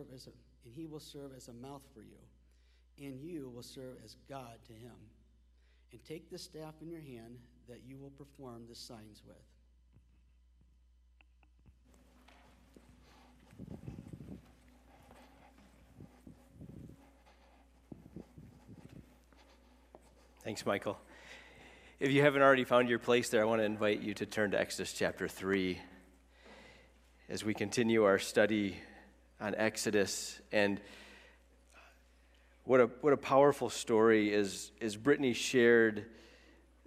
serve as a, and he will serve as a mouth for you, and you will serve as God to him. And take the staff in your hand that you will perform the signs with. Thanks, Michael. If you haven't already found your place there, I want to invite you to turn to Exodus chapter 3 as we continue our study on Exodus. And what a, what a powerful story is, is Brittany shared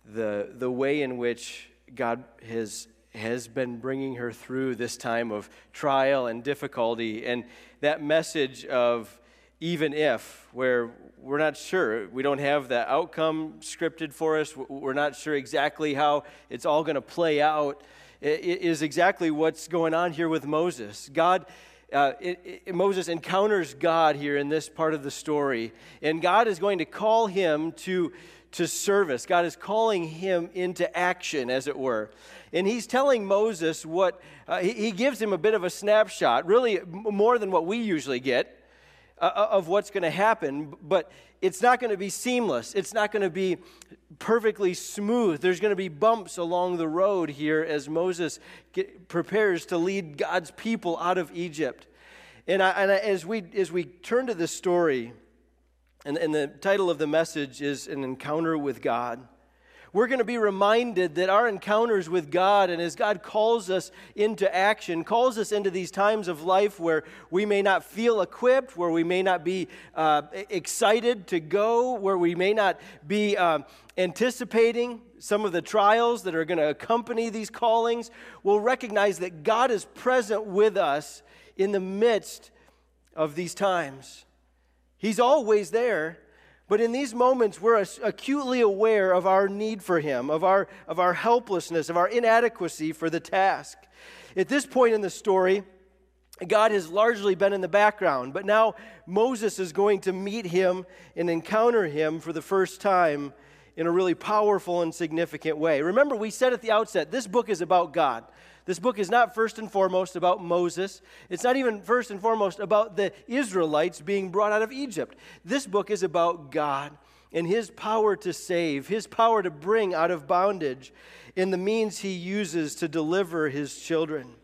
the, the way in which God has, has been bringing her through this time of trial and difficulty. And that message of even if, where we're not sure. We don't have the outcome scripted for us. We're not sure exactly how it's all going to play out. It is exactly what's going on here with Moses. God, uh, it, it, Moses encounters God here in this part of the story, and God is going to call him to, to service. God is calling him into action, as it were. And he's telling Moses what, uh, he, he gives him a bit of a snapshot, really more than what we usually get uh, uh, of what's going to happen, but it's not going to be seamless. It's not going to be perfectly smooth. There's going to be bumps along the road here as Moses get, prepares to lead God's people out of Egypt. And, I, and I, as, we, as we turn to this story, and, and the title of the message is An Encounter with God we're going to be reminded that our encounters with God and as God calls us into action, calls us into these times of life where we may not feel equipped, where we may not be uh, excited to go, where we may not be uh, anticipating some of the trials that are going to accompany these callings, we'll recognize that God is present with us in the midst of these times. He's always there. But in these moments, we're acutely aware of our need for Him, of our, of our helplessness, of our inadequacy for the task. At this point in the story, God has largely been in the background, but now Moses is going to meet him and encounter him for the first time in a really powerful and significant way. Remember, we said at the outset this book is about God. This book is not first and foremost about Moses. It's not even first and foremost about the Israelites being brought out of Egypt. This book is about God and his power to save, his power to bring out of bondage, and the means he uses to deliver his children.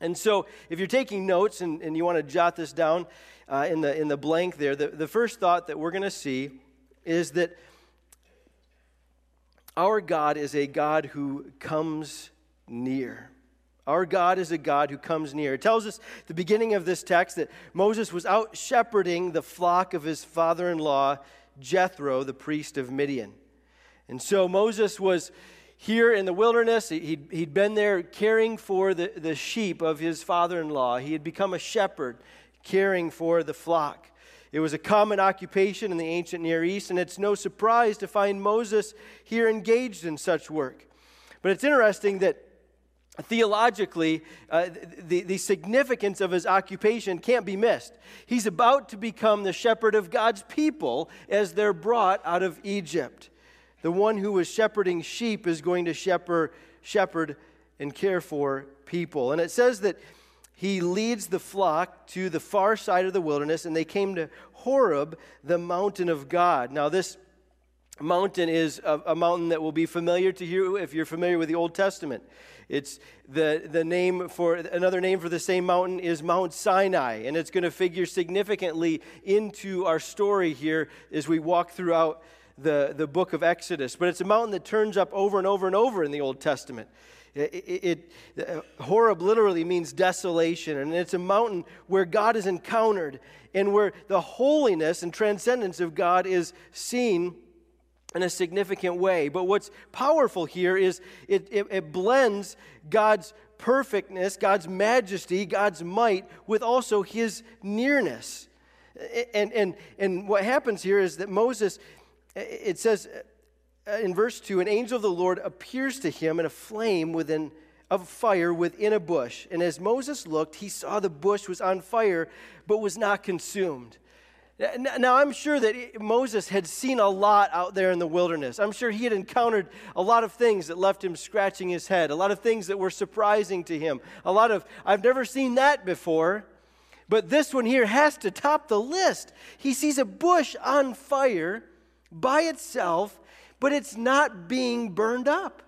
And so, if you're taking notes and, and you want to jot this down uh, in, the, in the blank there, the, the first thought that we're going to see is that our God is a God who comes near. Our God is a God who comes near. It tells us the beginning of this text that Moses was out shepherding the flock of his father in law, Jethro, the priest of Midian. And so Moses was here in the wilderness. He'd, he'd been there caring for the, the sheep of his father in law. He had become a shepherd, caring for the flock. It was a common occupation in the ancient Near East, and it's no surprise to find Moses here engaged in such work. But it's interesting that theologically, uh, the, the significance of his occupation can't be missed. He's about to become the shepherd of God's people as they're brought out of Egypt. The one who was shepherding sheep is going to shepherd, shepherd and care for people. And it says that he leads the flock to the far side of the wilderness, and they came to Horeb, the mountain of God. Now, this mountain is a, a mountain that will be familiar to you if you're familiar with the Old Testament. It's the, the name for another name for the same mountain is Mount Sinai, and it's going to figure significantly into our story here as we walk throughout the, the book of Exodus. But it's a mountain that turns up over and over and over in the Old Testament. It, it, it, Horeb literally means desolation, and it's a mountain where God is encountered and where the holiness and transcendence of God is seen in a significant way. But what's powerful here is it, it, it, blends God's perfectness, God's majesty, God's might with also his nearness. And, and, and what happens here is that Moses, it says uh, Uh, in verse 2 an angel of the Lord appears to him in a flame within of fire within a bush. And as Moses looked, he saw the bush was on fire, but was not consumed. Now, I'm sure that Moses had seen a lot out there in the wilderness. I'm sure he had encountered a lot of things that left him scratching his head, a lot of things that were surprising to him, a lot of, I've never seen that before. But this one here has to top the list. He sees a bush on fire by itself, but it's not being burned up.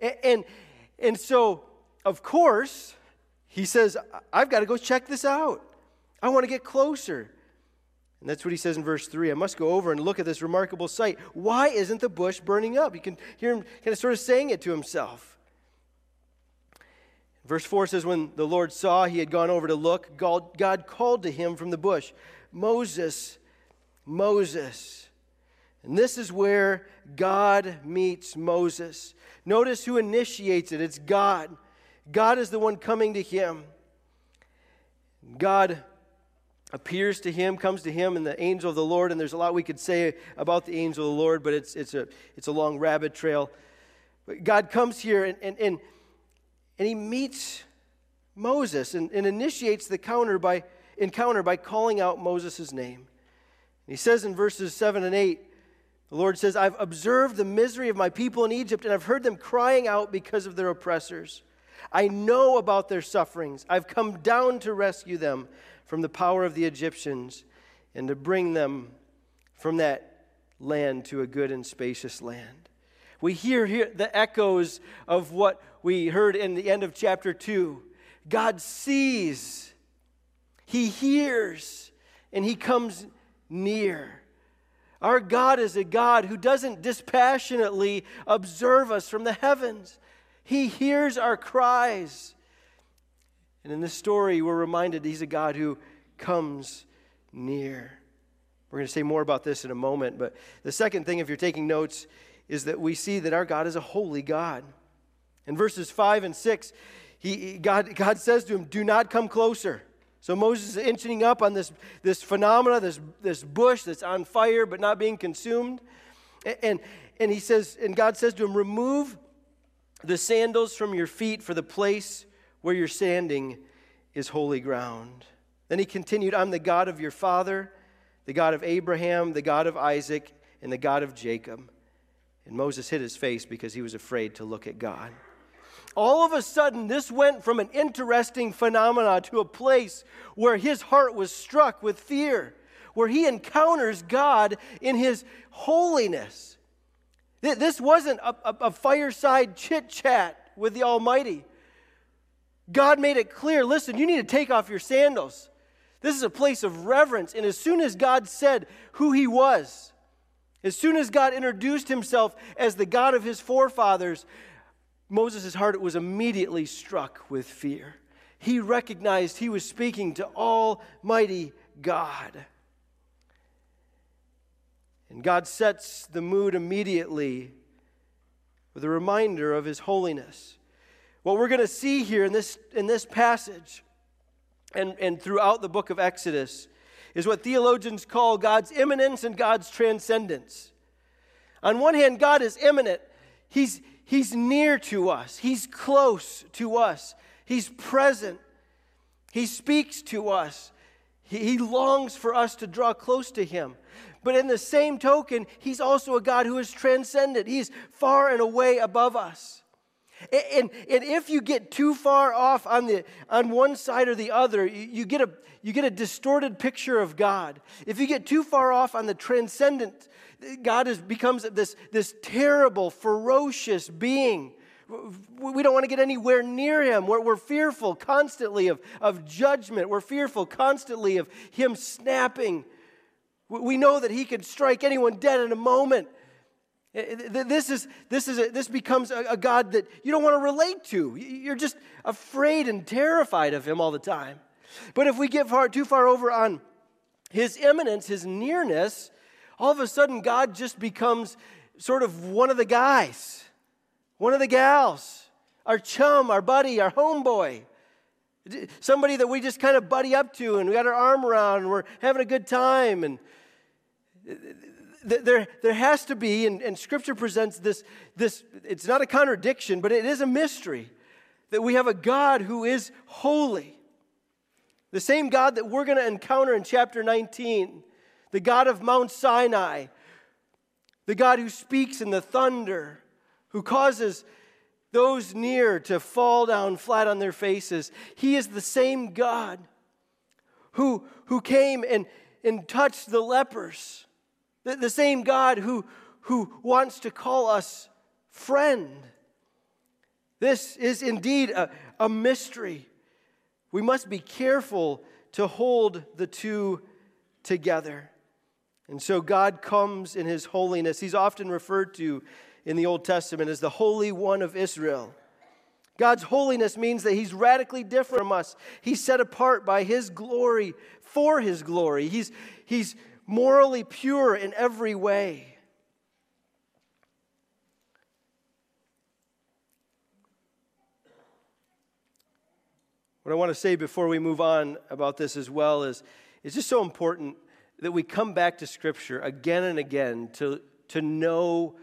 And, and, and so, of course, he says, I've got to go check this out. I want to get closer. And that's what he says in verse 3. I must go over and look at this remarkable sight. Why isn't the bush burning up? You can hear him kind of sort of saying it to himself. Verse 4 says, When the Lord saw he had gone over to look, God called to him from the bush, Moses, Moses. And this is where God meets Moses. Notice who initiates it it's God. God is the one coming to him. God appears to him, comes to him, and the angel of the Lord. And there's a lot we could say about the angel of the Lord, but it's, it's, a, it's a long rabbit trail. But God comes here and, and, and, and he meets Moses and, and initiates the counter by, encounter by calling out Moses' name. And he says in verses 7 and 8, the Lord says, I've observed the misery of my people in Egypt, and I've heard them crying out because of their oppressors. I know about their sufferings. I've come down to rescue them from the power of the Egyptians and to bring them from that land to a good and spacious land. We hear here the echoes of what we heard in the end of chapter 2. God sees, He hears, and He comes near. Our God is a God who doesn't dispassionately observe us from the heavens. He hears our cries. And in this story, we're reminded He's a God who comes near. We're going to say more about this in a moment. But the second thing, if you're taking notes, is that we see that our God is a holy God. In verses 5 and 6, he, God, God says to him, Do not come closer. So Moses is inching up on this, this phenomena, this, this bush that's on fire but not being consumed. And, and, he says, and God says to him, Remove the sandals from your feet, for the place where you're standing is holy ground. Then he continued, I'm the God of your father, the God of Abraham, the God of Isaac, and the God of Jacob. And Moses hid his face because he was afraid to look at God. All of a sudden, this went from an interesting phenomenon to a place where his heart was struck with fear, where he encounters God in his holiness. This wasn't a, a, a fireside chit chat with the Almighty. God made it clear listen, you need to take off your sandals. This is a place of reverence. And as soon as God said who he was, as soon as God introduced himself as the God of his forefathers, Moses' heart was immediately struck with fear. He recognized he was speaking to Almighty God. And God sets the mood immediately with a reminder of his holiness. What we're going to see here in this, in this passage and, and throughout the book of Exodus is what theologians call God's immanence and God's transcendence. On one hand, God is immanent, He's, he's near to us, He's close to us, He's present, He speaks to us, he, longs for us to draw close to Him. But in the same token, He's also a God who is transcendent, He's far and away above us. And, and if you get too far off on, the, on one side or the other, you, you, get a, you get a distorted picture of God. If you get too far off on the transcendent, God is, becomes this, this terrible, ferocious being. We don't want to get anywhere near him. We're, we're fearful constantly of, of judgment. We're fearful constantly of him snapping. We know that he could strike anyone dead in a moment. Eh, eh, this, is, this, is a, this becomes a, a, God that you don't want to relate to. You're just afraid and terrified of Him all the time. But if we get far, too far over on His immanence, His nearness, all of a sudden God just becomes sort of one of the guys, one of the gals, our chum, our buddy, our homeboy. Somebody that we just kind of buddy up to and we got our arm around and we're having a good time. And there, there has to be, and, and Scripture presents this, this, it's not a contradiction, but it is a mystery that we have a God who is holy. The same God that we're going to encounter in chapter 19, the God of Mount Sinai, the God who speaks in the thunder, who causes those near to fall down flat on their faces. He is the same God who, who came and, and touched the lepers, the, the same God who, who wants to call us friend. This is indeed a, a mystery. We must be careful to hold the two together. And so God comes in his holiness. He's often referred to in the Old Testament as the Holy One of Israel. God's holiness means that he's radically different from us. He's set apart by his glory for his glory. He's, he's morally pure in every way. What I want to say before we move on about this as well is it's just so important that we come back to Scripture again and again to, to know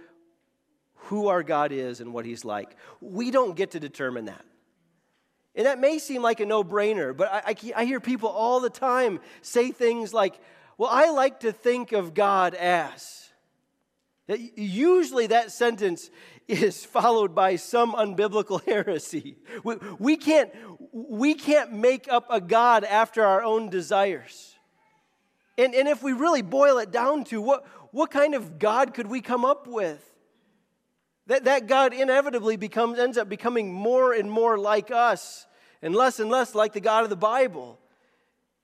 who our God is and what He's like. We don't get to determine that. And that may seem like a no brainer, but I, I, I, hear people all the time say things like, Well, I like to think of God as. Usually that sentence is followed by some unbiblical heresy. We, we, can't, we can't make up a God after our own desires. And, and if we really boil it down to what, what kind of God could we come up with? That, that God inevitably becomes, ends up becoming more and more like us and less and less like the God of the Bible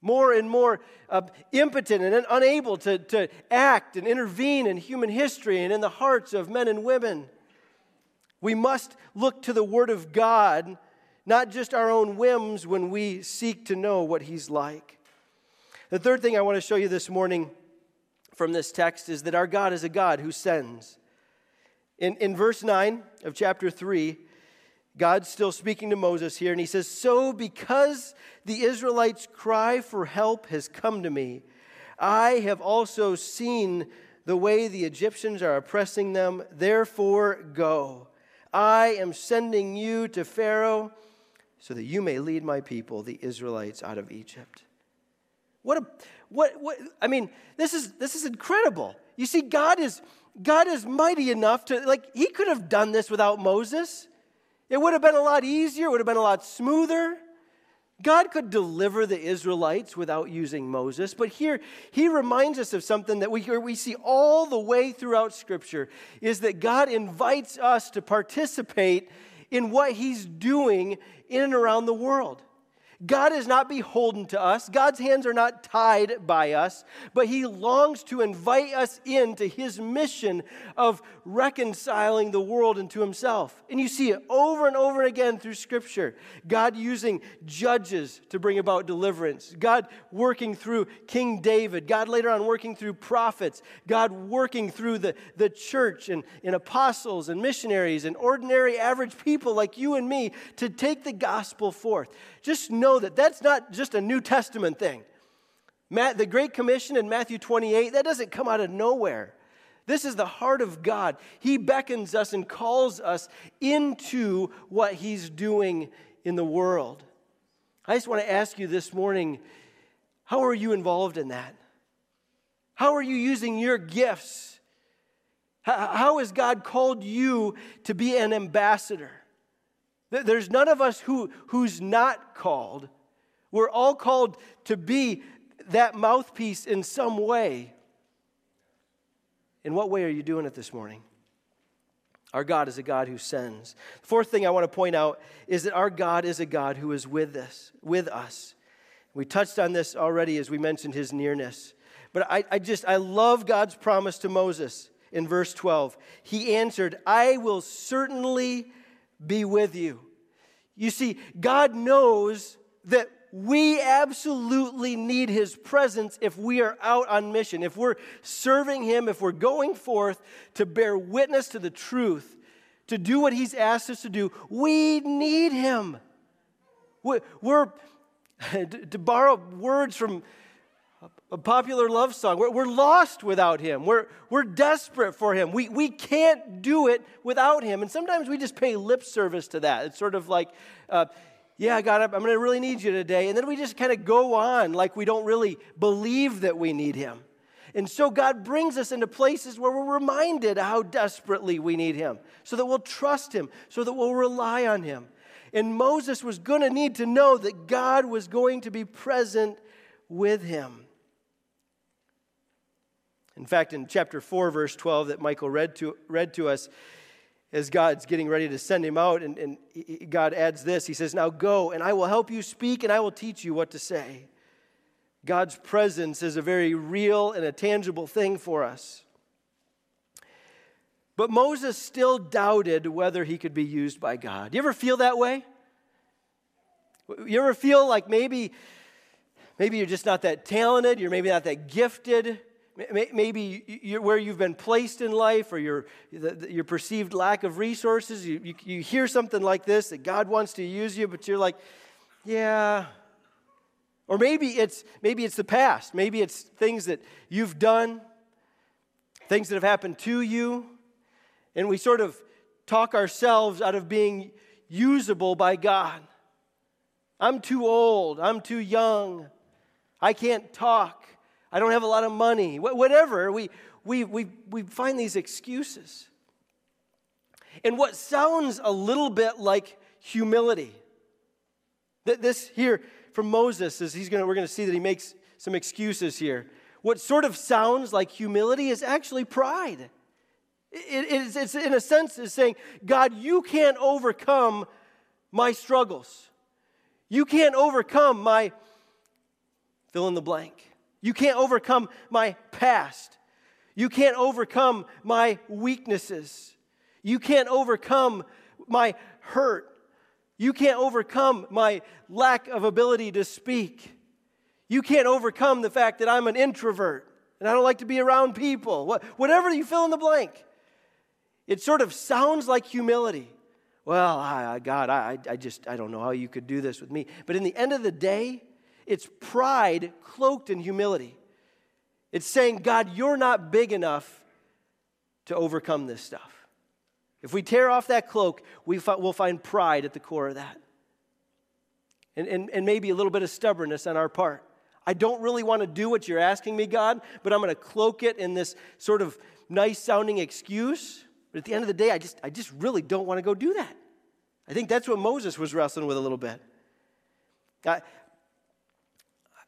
more and more uh, impotent and unable to, to act and intervene in human history and in the hearts of men and women. We must look to the Word of God, not just our own whims, when we seek to know what He's like. The third thing I want to show you this morning from this text is that our God is a God who sends. In, in verse 9 of chapter 3, God's still speaking to Moses here, and he says, So because the Israelites' cry for help has come to me, I have also seen the way the Egyptians are oppressing them, therefore go. I am sending you to Pharaoh so that you may lead my people, the Israelites, out of Egypt. What a, what, what, I mean, this is, this is incredible. You see, God is, God is mighty enough to, like, he could have done this without Moses. It would have been a lot easier, it would have been a lot smoother. God could deliver the Israelites without using Moses, but here he reminds us of something that we, we see all the way throughout Scripture is that God invites us to participate in what he's doing in and around the world. God is not beholden to us. God's hands are not tied by us, but He longs to invite us into His mission of reconciling the world into Himself. And you see it over and over again through Scripture. God using judges to bring about deliverance, God working through King David, God later on working through prophets, God working through the, the church and, and apostles and missionaries and ordinary average people like you and me to take the gospel forth. Just know that that's not just a New Testament thing. Matt, the Great Commission in Matthew 28, that doesn't come out of nowhere. This is the heart of God. He beckons us and calls us into what He's doing in the world. I just want to ask you this morning how are you involved in that? How are you using your gifts? How has God called you to be an ambassador? There's none of us who, who's not called. We're all called to be that mouthpiece in some way. In what way are you doing it this morning? Our God is a God who sends. The fourth thing I want to point out is that our God is a God who is with us, with us. We touched on this already as we mentioned his nearness. But I, I just I love God's promise to Moses in verse 12. He answered, I will certainly be with you. You see, God knows that we absolutely need His presence if we are out on mission, if we're serving Him, if we're going forth to bear witness to the truth, to do what He's asked us to do. We need Him. We're, to borrow words from a popular love song. We're, we're lost without him. We're, we're desperate for him. We, we can't do it without him. And sometimes we just pay lip service to that. It's sort of like, uh, yeah, God, I'm going to really need you today. And then we just kind of go on like we don't really believe that we need him. And so God brings us into places where we're reminded how desperately we need him, so that we'll trust him, so that we'll rely on him. And Moses was going to need to know that God was going to be present with him. In fact, in chapter 4, verse 12, that Michael read to, read to us, as God's getting ready to send him out, and, and God adds this He says, Now go, and I will help you speak, and I will teach you what to say. God's presence is a very real and a tangible thing for us. But Moses still doubted whether he could be used by God. Do you ever feel that way? You ever feel like maybe, maybe you're just not that talented, you're maybe not that gifted, maybe where you've been placed in life or your, your perceived lack of resources, you, you, you hear something like this that God wants to use you, but you're like, yeah. Or maybe it's, maybe it's the past. Maybe it's things that you've done, things that have happened to you, and we sort of talk ourselves out of being usable by God. I'm too old. I'm too young. I can't talk. I don't have a lot of money. Whatever. We, we, we, we find these excuses. And what sounds a little bit like humility. That this here from Moses is he's gonna, we're going to see that he makes some excuses here. What sort of sounds like humility is actually pride. It, it's, it's in a sense is saying, God, you can't overcome my struggles. You can't overcome my fill in the blank. You can't overcome my past. You can't overcome my weaknesses. You can't overcome my hurt. You can't overcome my lack of ability to speak. You can't overcome the fact that I'm an introvert and I don't like to be around people. Whatever you fill in the blank. It sort of sounds like humility well, I, God, I, I just, I don't know how you could do this with me. But in the end of the day, it's pride cloaked in humility. It's saying, God, you're not big enough to overcome this stuff. If we tear off that cloak, we will find pride at the core of that. And, and, and maybe a little bit of stubbornness on our part. I don't really want to do what you're asking me, God, but I'm going to cloak it in this sort of nice sounding excuse but at the end of the day, I just, I just really don't want to go do that. I think that's what Moses was wrestling with a little bit.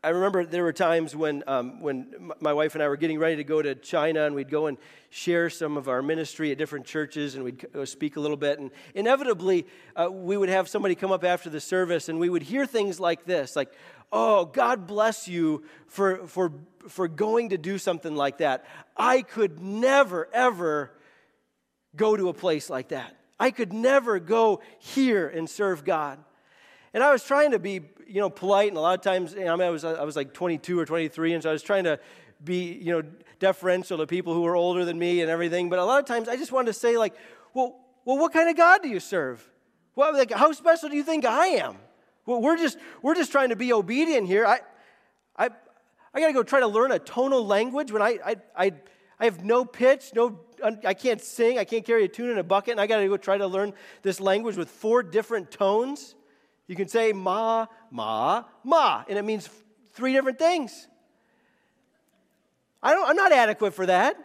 I remember there were times when, um, when my wife and I were getting ready to go to China, and we'd go and share some of our ministry at different churches, and we'd speak a little bit. And inevitably, uh, we would have somebody come up after the service, and we would hear things like this, like, "Oh, God bless you for for for going to do something like that. I could never ever go to a place like that. I could never go here and serve God. And I was trying to be, you know, polite, and a lot of times, I, mean, I was, I was like 22 or 23, and so I was trying to be, you know, deferential to people who were older than me and everything. But a lot of times, I just wanted to say, like, well, well, what kind of God do you serve? Well, like, how special do you think I am? Well, we're just, we're just trying to be obedient here. I, I, I got to go try to learn a tonal language when I, I, I, I have no pitch, no I can't sing, I can't carry a tune in a bucket, and I got to go try to learn this language with four different tones. You can say ma, ma, ma, and it means three different things. I don't, I'm not adequate for that.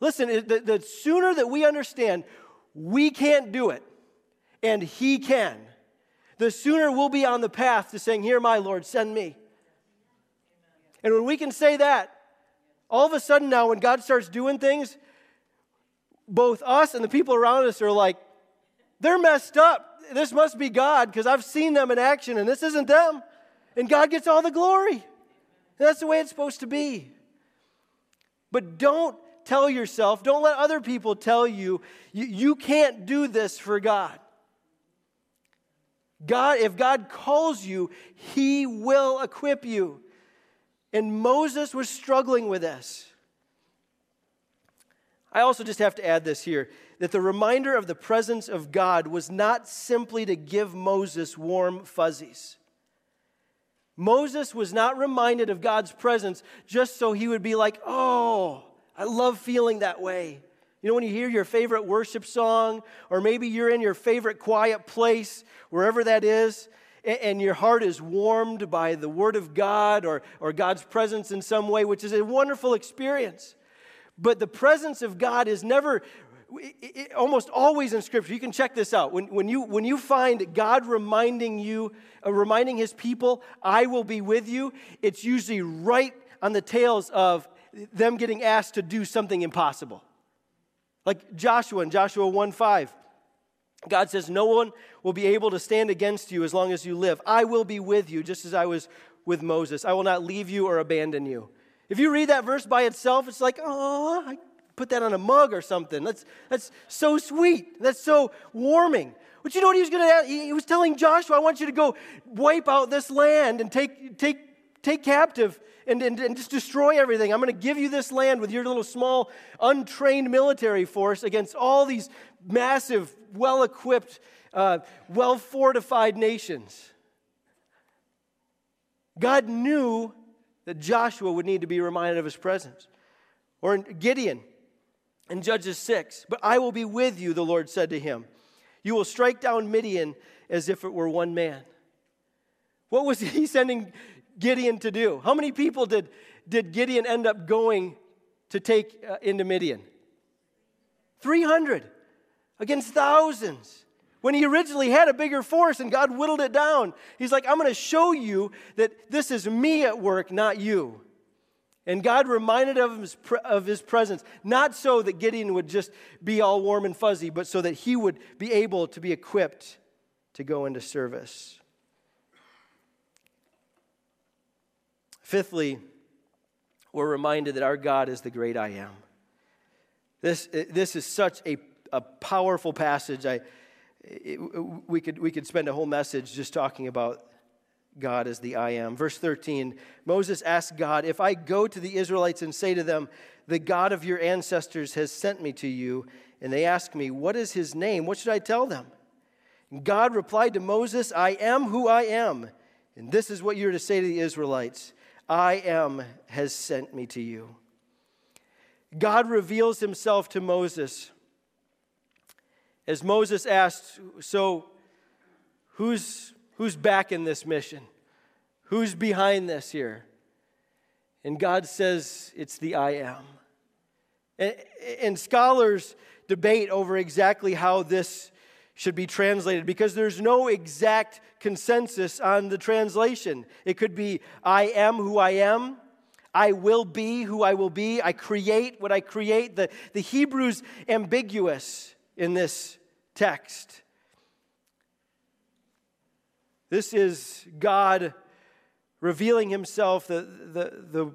Listen, the, the sooner that we understand we can't do it and He can, the sooner we'll be on the path to saying, Here, my Lord, send me. And when we can say that, all of a sudden now, when God starts doing things, both us and the people around us are like, they're messed up. This must be God because I've seen them in action and this isn't them. And God gets all the glory. And that's the way it's supposed to be. But don't tell yourself, don't let other people tell you, you, you can't do this for God. God, if God calls you, He will equip you. And Moses was struggling with this. I also just have to add this here that the reminder of the presence of God was not simply to give Moses warm fuzzies. Moses was not reminded of God's presence just so he would be like, oh, I love feeling that way. You know, when you hear your favorite worship song, or maybe you're in your favorite quiet place, wherever that is, and your heart is warmed by the Word of God or, or God's presence in some way, which is a wonderful experience. But the presence of God is never it, it, almost always in Scripture, you can check this out. When, when, you, when you find God reminding you, uh, reminding his people, I will be with you, it's usually right on the tails of them getting asked to do something impossible. Like Joshua in Joshua 1 5. God says, No one will be able to stand against you as long as you live. I will be with you, just as I was with Moses. I will not leave you or abandon you. If you read that verse by itself, it's like, oh, put that on a mug or something. That's, that's so sweet. That's so warming. But you know what he was going to He was telling Joshua, I want you to go wipe out this land and take, take, take captive and, and, and just destroy everything. I'm going to give you this land with your little small, untrained military force against all these massive, well equipped, uh, well fortified nations. God knew that Joshua would need to be reminded of his presence. Or Gideon in Judges 6, but I will be with you, the Lord said to him. You will strike down Midian as if it were one man. What was he sending Gideon to do? How many people did, did Gideon end up going to take uh, into Midian? 300 against thousands. When he originally had a bigger force and God whittled it down, he's like, I'm going to show you that this is me at work, not you. And God reminded of his, of his presence, not so that Gideon would just be all warm and fuzzy, but so that he would be able to be equipped to go into service. Fifthly, we're reminded that our God is the great I am. This, this is such a, a powerful passage. I, it, we, could, we could spend a whole message just talking about God is the I am. Verse 13 Moses asked God, If I go to the Israelites and say to them, The God of your ancestors has sent me to you, and they ask me, What is his name? What should I tell them? And God replied to Moses, I am who I am. And this is what you're to say to the Israelites I am has sent me to you. God reveals himself to Moses. As Moses asked, So who's, who's back in this mission? Who's behind this here? And God says, It's the I am. And, and scholars debate over exactly how this should be translated because there's no exact consensus on the translation. It could be, I am who I am. I will be who I will be. I create what I create. The, the Hebrew's ambiguous in this text. This is God revealing himself. The, the, the,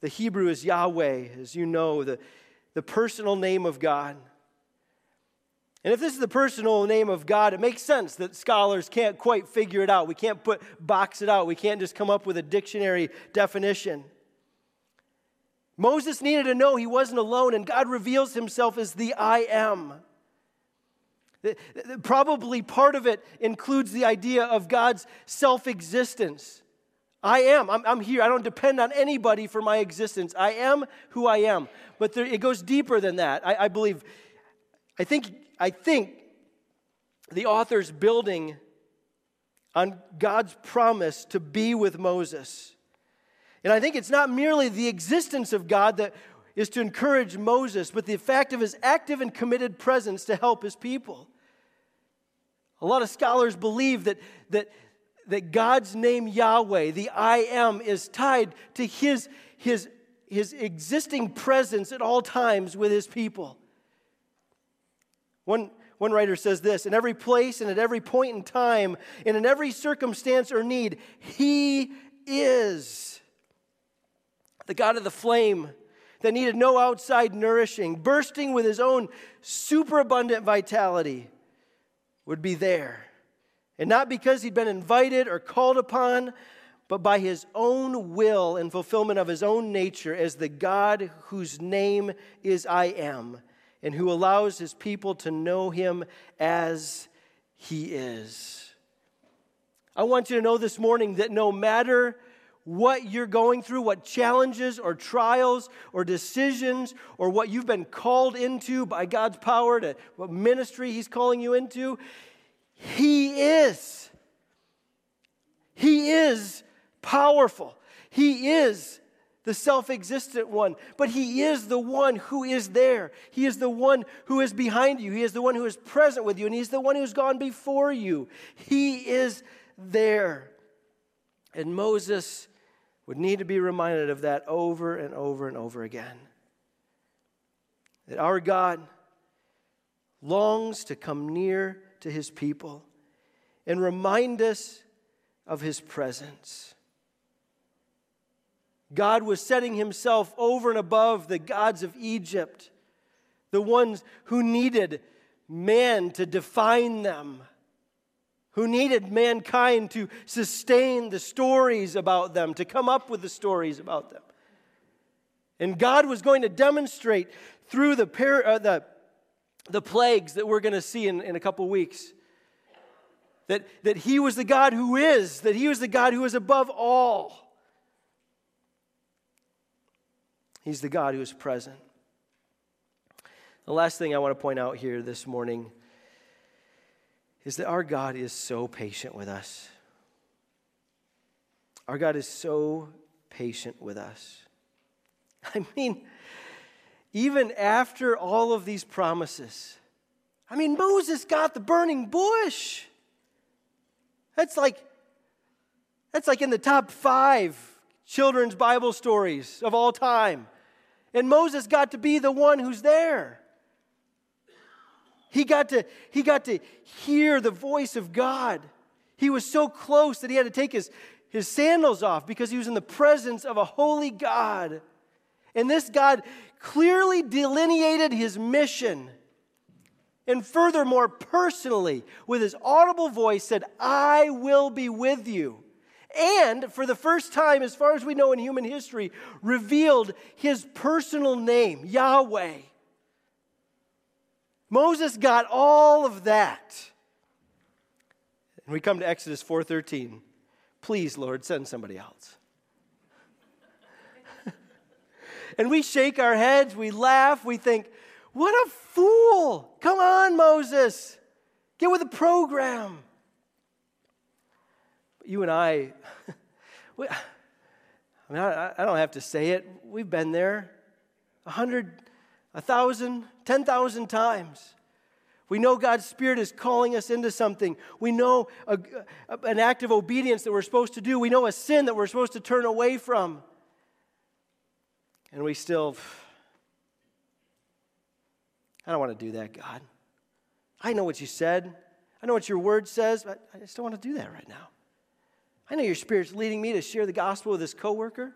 the Hebrew is Yahweh, as you know, the, the personal name of God. And if this is the personal name of God, it makes sense that scholars can't quite figure it out. We can't put box it out. We can't just come up with a dictionary definition. Moses needed to know he wasn't alone, and God reveals himself as the I am. Probably part of it includes the idea of God's self existence. I am. I'm, I'm, here. I don't depend on anybody for my existence. I am who I am. But there, it goes deeper than that. I, I believe. I think I think the author's building on God's promise to be with Moses. And I think it's not merely the existence of God that is to encourage Moses, but the fact of his active and committed presence to help his people. A lot of scholars believe that, that, that God's name Yahweh, the I am, is tied to his, his, his existing presence at all times with his people. One, one writer says this In every place and at every point in time, and in every circumstance or need, He is the God of the flame that needed no outside nourishing, bursting with His own superabundant vitality, would be there. And not because He'd been invited or called upon, but by His own will and fulfillment of His own nature as the God whose name is I am and who allows his people to know him as he is. I want you to know this morning that no matter what you're going through, what challenges or trials or decisions or what you've been called into by God's power to what ministry He's calling you into, He is. He is powerful. He is the self existent one, but He is the one who is there. He is the one who is behind you. He is the one who is present with you, and He's the one who's gone before you. He is there. And Moses would need to be reminded of that over and over and over again. That our God longs to come near to His people and remind us of His presence. God was setting himself over and above the gods of Egypt, the ones who needed man to define them, who needed mankind to sustain the stories about them, to come up with the stories about them. And God was going to demonstrate through the, par- uh, the, the plagues that we're going to see in, in a couple weeks that, that He was the God who is, that He was the God who is above all. He's the God who is present. The last thing I want to point out here this morning is that our God is so patient with us. Our God is so patient with us. I mean, even after all of these promises, I mean, Moses got the burning bush. That's like, that's like in the top five children's Bible stories of all time. And Moses got to be the one who's there. He got to, he got to hear the voice of God. He was so close that he had to take his, his sandals off because he was in the presence of a holy God. And this God clearly delineated his mission. And furthermore, personally, with his audible voice, said, I will be with you and for the first time, as far as we know in human history, revealed his personal name, Yahweh. Moses got all of that. And we come to Exodus 4:13. Please, Lord, send somebody else. and we shake our heads, we laugh, we think, what a fool. Come on, Moses. Get with the program But you and I, we, I mean, I, I, don't have to say it. We've been there a hundred, a thousand, ten thousand times. We know God's Spirit is calling us into something. We know a, a, an act of obedience that we're supposed to do. We know a sin that we're supposed to turn away from. And we still, I don't want to do that, God. I know what you said. I know what your word says, but I just don't want to do that right now. I know your spirit's leading me to share the gospel with this coworker.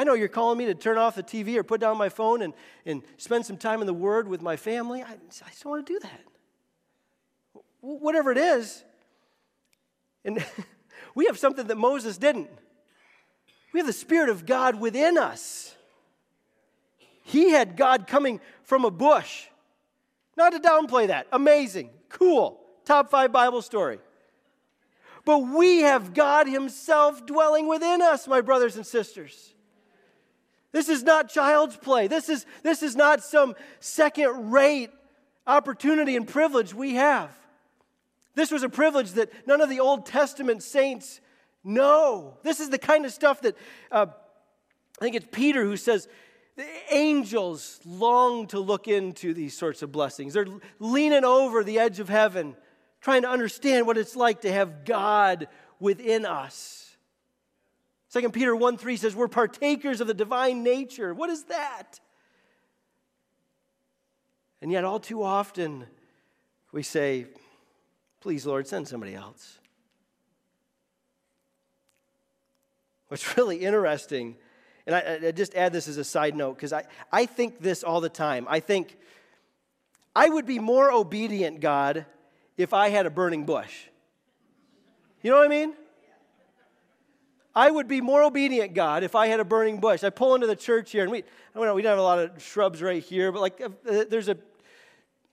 I know you're calling me to turn off the TV or put down my phone and, and spend some time in the Word with my family. I, I just want to do that. Whatever it is. And we have something that Moses didn't. We have the Spirit of God within us. He had God coming from a bush. Not to downplay that. Amazing. Cool. Top five Bible story. But we have God Himself dwelling within us, my brothers and sisters. This is not child's play. This is, this is not some second rate opportunity and privilege we have. This was a privilege that none of the Old Testament saints know. This is the kind of stuff that uh, I think it's Peter who says, the angels long to look into these sorts of blessings. They're leaning over the edge of heaven trying to understand what it's like to have God within us. 2 Peter 1 3 says, We're partakers of the divine nature. What is that? And yet, all too often, we say, Please, Lord, send somebody else. What's really interesting, and I, I just add this as a side note, because I, I think this all the time. I think I would be more obedient, God, if I had a burning bush. You know what I mean? I would be more obedient, God, if I had a burning bush. I pull into the church here, and we, I don't know, we don't have a lot of shrubs right here, but like uh, there's a,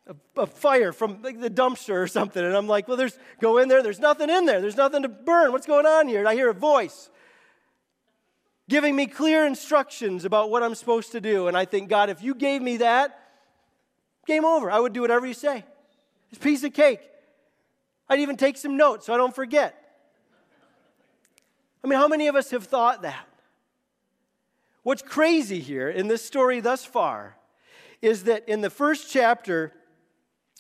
a, a, fire from like the dumpster or something, and I'm like, well, there's go in there. There's nothing in there. There's nothing to burn. What's going on here? And I hear a voice giving me clear instructions about what I'm supposed to do, and I think, God, if you gave me that, game over. I would do whatever you say. It's piece of cake. I'd even take some notes so I don't forget. I mean, how many of us have thought that? What's crazy here in this story thus far is that in the first chapter,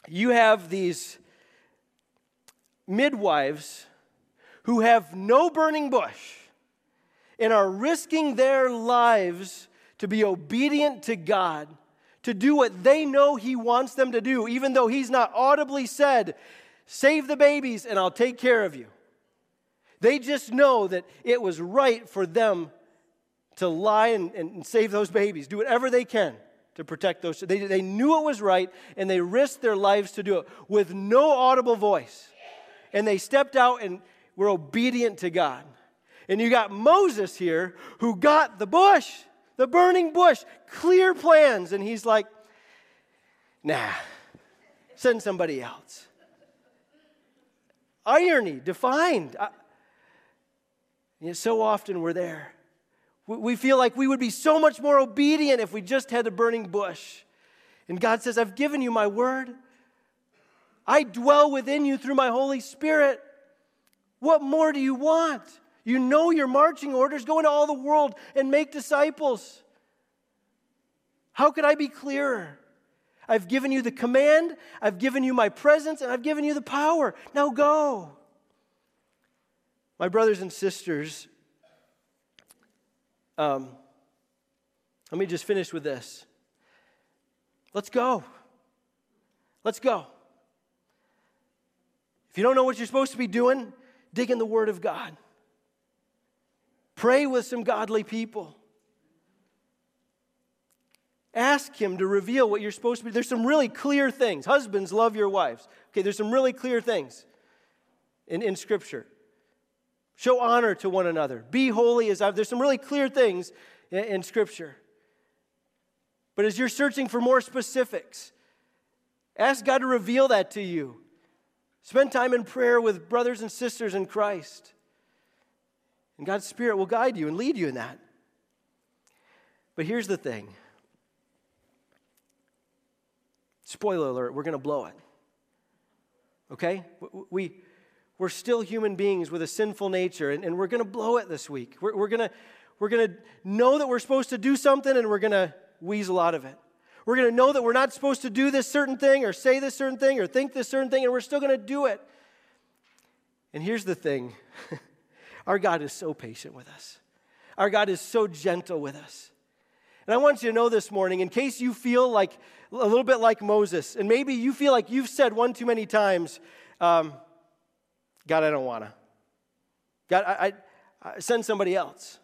you have these midwives who have no burning bush and are risking their lives to be obedient to God, to do what they know He wants them to do, even though He's not audibly said, Save the babies and I'll take care of you. They just know that it was right for them to lie and, and save those babies, do whatever they can to protect those. They, they knew it was right and they risked their lives to do it with no audible voice. And they stepped out and were obedient to God. And you got Moses here who got the bush, the burning bush, clear plans. And he's like, nah, send somebody else. Irony defined. I, you know, so often we're there. We feel like we would be so much more obedient if we just had a burning bush. And God says, I've given you my word. I dwell within you through my Holy Spirit. What more do you want? You know your marching orders go into all the world and make disciples. How could I be clearer? I've given you the command, I've given you my presence, and I've given you the power. Now go. My brothers and sisters, um, let me just finish with this. Let's go. Let's go. If you don't know what you're supposed to be doing, dig in the Word of God. Pray with some godly people. Ask Him to reveal what you're supposed to be. There's some really clear things. Husbands, love your wives. Okay, there's some really clear things in, in Scripture. Show honor to one another. Be holy as I. There's some really clear things in, in Scripture. But as you're searching for more specifics, ask God to reveal that to you. Spend time in prayer with brothers and sisters in Christ. And God's Spirit will guide you and lead you in that. But here's the thing spoiler alert, we're going to blow it. Okay? We, we're still human beings with a sinful nature, and, and we're going to blow it this week. We're, we're going we're to know that we're supposed to do something, and we're going to weasel out of it. We're going to know that we're not supposed to do this certain thing, or say this certain thing, or think this certain thing, and we're still going to do it. And here's the thing our God is so patient with us, our God is so gentle with us. And I want you to know this morning, in case you feel like a little bit like Moses, and maybe you feel like you've said one too many times, um, God, I don't want to. God, I, I, I send somebody else.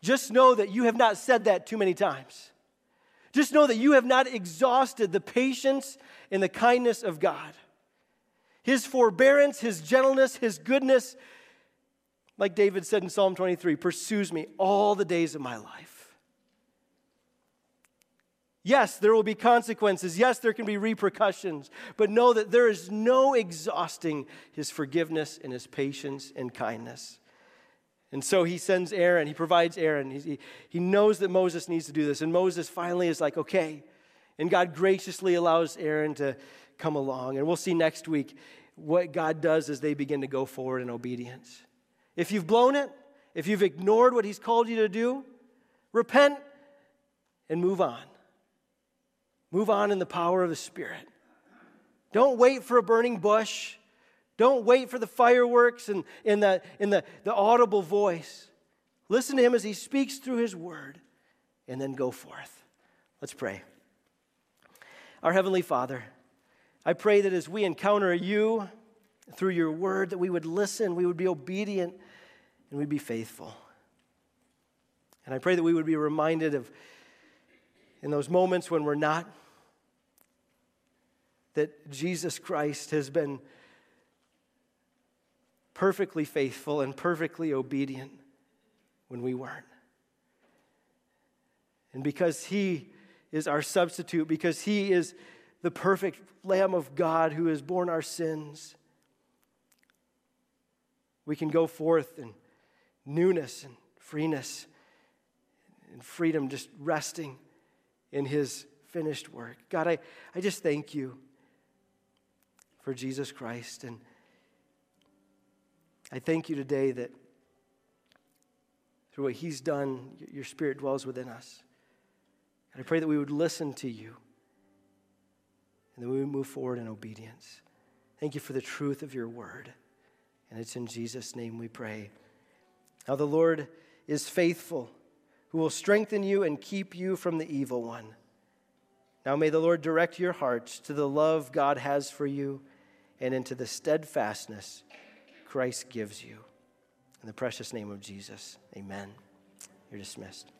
Just know that you have not said that too many times. Just know that you have not exhausted the patience and the kindness of God. His forbearance, His gentleness, His goodness, like David said in Psalm 23, pursues me all the days of my life. Yes, there will be consequences. Yes, there can be repercussions. But know that there is no exhausting his forgiveness and his patience and kindness. And so he sends Aaron, he provides Aaron. He, he knows that Moses needs to do this. And Moses finally is like, okay. And God graciously allows Aaron to come along. And we'll see next week what God does as they begin to go forward in obedience. If you've blown it, if you've ignored what he's called you to do, repent and move on. Move on in the power of the Spirit. Don't wait for a burning bush. Don't wait for the fireworks and in the, in the, the audible voice. Listen to him as he speaks through his word and then go forth. Let's pray. Our Heavenly Father, I pray that as we encounter you through your word, that we would listen, we would be obedient, and we'd be faithful. And I pray that we would be reminded of in those moments when we're not that Jesus Christ has been perfectly faithful and perfectly obedient when we weren't. And because He is our substitute, because He is the perfect Lamb of God who has borne our sins, we can go forth in newness and freeness and freedom, just resting in His finished work. God, I, I just thank you for Jesus Christ. And I thank you today that through what He's done, your Spirit dwells within us. And I pray that we would listen to you and that we would move forward in obedience. Thank you for the truth of your word. And it's in Jesus' name we pray. Now, the Lord is faithful, who will strengthen you and keep you from the evil one. Now, may the Lord direct your hearts to the love God has for you and into the steadfastness Christ gives you. In the precious name of Jesus, amen. You're dismissed.